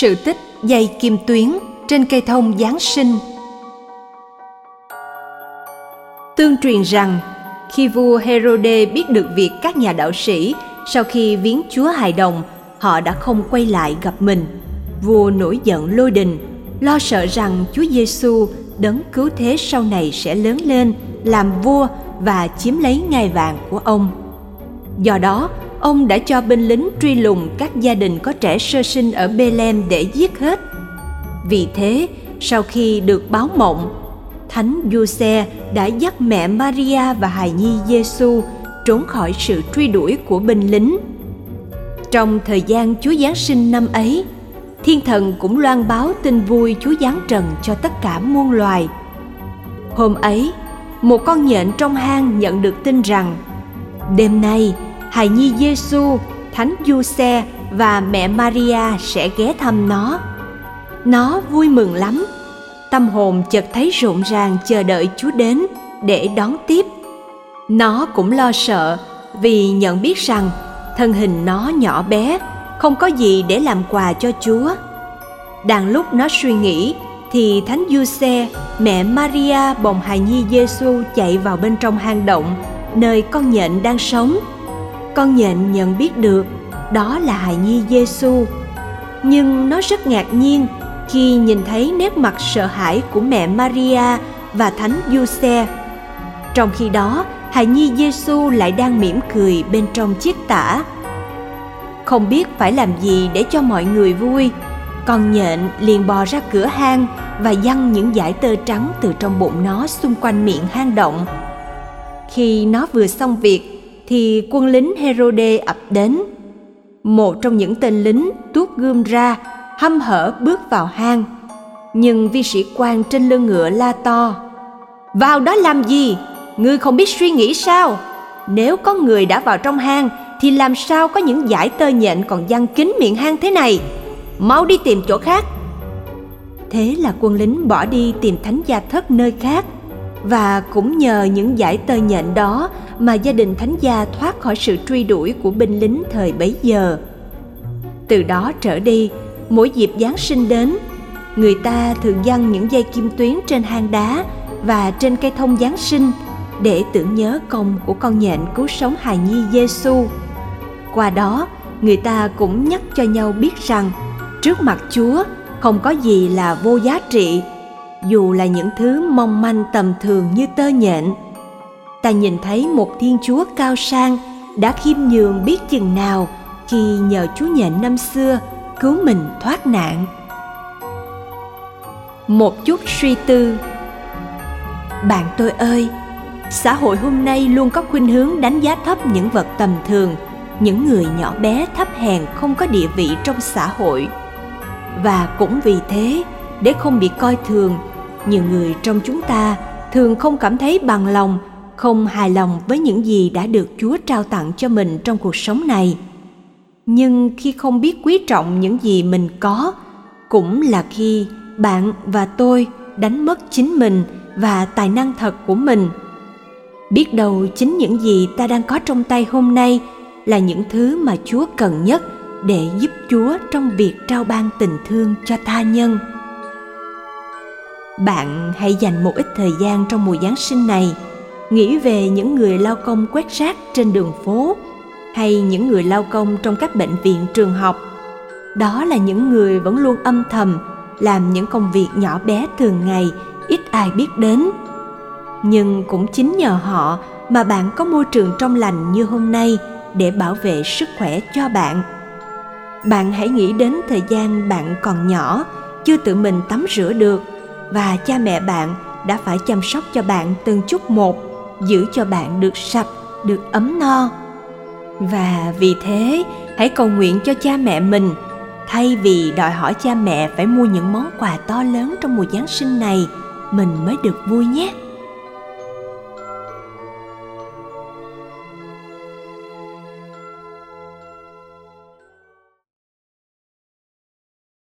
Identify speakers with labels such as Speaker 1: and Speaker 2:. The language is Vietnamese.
Speaker 1: Sự tích dây kim tuyến trên cây thông Giáng sinh Tương truyền rằng, khi vua Herode biết được việc các nhà đạo sĩ sau khi viếng Chúa hài đồng, họ đã không quay lại gặp mình. Vua nổi giận lôi đình, lo sợ rằng Chúa Giêsu đấng cứu thế sau này sẽ lớn lên làm vua và chiếm lấy ngai vàng của ông. Do đó, ông đã cho binh lính truy lùng các gia đình có trẻ sơ sinh ở Bethlehem để giết hết. Vì thế, sau khi được báo mộng, Thánh Giuse đã dắt mẹ Maria và hài nhi Giêsu trốn khỏi sự truy đuổi của binh lính. Trong thời gian Chúa Giáng sinh năm ấy, thiên thần cũng loan báo tin vui Chúa Giáng trần cho tất cả muôn loài. Hôm ấy, một con nhện trong hang nhận được tin rằng đêm nay hài nhi Giêsu, Thánh Giuse và mẹ Maria sẽ ghé thăm nó. Nó vui mừng lắm. Tâm hồn chợt thấy rộn ràng chờ đợi Chúa đến để đón tiếp. Nó cũng lo sợ vì nhận biết rằng thân hình nó nhỏ bé, không có gì để làm quà cho Chúa. Đang lúc nó suy nghĩ thì Thánh Giuse, mẹ Maria bồng hài nhi Giêsu chạy vào bên trong hang động nơi con nhện đang sống con nhện nhận biết được đó là hài nhi Giêsu. Nhưng nó rất ngạc nhiên khi nhìn thấy nét mặt sợ hãi của mẹ Maria và Thánh Giuse. Trong khi đó, hài nhi Giêsu lại đang mỉm cười bên trong chiếc tả. Không biết phải làm gì để cho mọi người vui, con nhện liền bò ra cửa hang và dăng những dải tơ trắng từ trong bụng nó xung quanh miệng hang động. Khi nó vừa xong việc thì quân lính Herode ập đến. Một trong những tên lính tuốt gươm ra, hăm hở bước vào hang. Nhưng vi sĩ quan trên lưng ngựa la to. Vào đó làm gì? Ngươi không biết suy nghĩ sao? Nếu có người đã vào trong hang thì làm sao có những giải tơ nhện còn giăng kín miệng hang thế này? Mau đi tìm chỗ khác. Thế là quân lính bỏ đi tìm thánh gia thất nơi khác và cũng nhờ những giải tơ nhện đó mà gia đình thánh gia thoát khỏi sự truy đuổi của binh lính thời bấy giờ từ đó trở đi mỗi dịp giáng sinh đến người ta thường dăng những dây kim tuyến trên hang đá và trên cây thông giáng sinh để tưởng nhớ công của con nhện cứu sống hài nhi Giêsu. Qua đó, người ta cũng nhắc cho nhau biết rằng trước mặt Chúa không có gì là vô giá trị dù là những thứ mong manh tầm thường như tơ nhện ta nhìn thấy một thiên chúa cao sang, đã khiêm nhường biết chừng nào khi nhờ chú nhện năm xưa cứu mình thoát nạn. Một chút suy tư. Bạn tôi ơi, xã hội hôm nay luôn có khuynh hướng đánh giá thấp những vật tầm thường, những người nhỏ bé thấp hèn không có địa vị trong xã hội. Và cũng vì thế, để không bị coi thường, nhiều người trong chúng ta thường không cảm thấy bằng lòng không hài lòng với những gì đã được chúa trao tặng cho mình trong cuộc sống này. Nhưng khi không biết quý trọng những gì mình có, cũng là khi bạn và tôi đánh mất chính mình và tài năng thật của mình. Biết đâu chính những gì ta đang có trong tay hôm nay là những thứ mà chúa cần nhất để giúp chúa trong việc trao ban tình thương cho tha nhân. Bạn hãy dành một ít thời gian trong mùa giáng sinh này nghĩ về những người lao công quét rác trên đường phố, hay những người lao công trong các bệnh viện trường học. Đó là những người vẫn luôn âm thầm, làm những công việc nhỏ bé thường ngày, ít ai biết đến. Nhưng cũng chính nhờ họ mà bạn có môi trường trong lành như hôm nay để bảo vệ sức khỏe cho bạn. Bạn hãy nghĩ đến thời gian bạn còn nhỏ, chưa tự mình tắm rửa được, và cha mẹ bạn đã phải chăm sóc cho bạn từng chút một giữ cho bạn được sạch, được ấm no. Và vì thế, hãy cầu nguyện cho cha mẹ mình. Thay vì đòi hỏi cha mẹ phải mua những món quà to lớn trong mùa giáng sinh này, mình mới được vui nhé.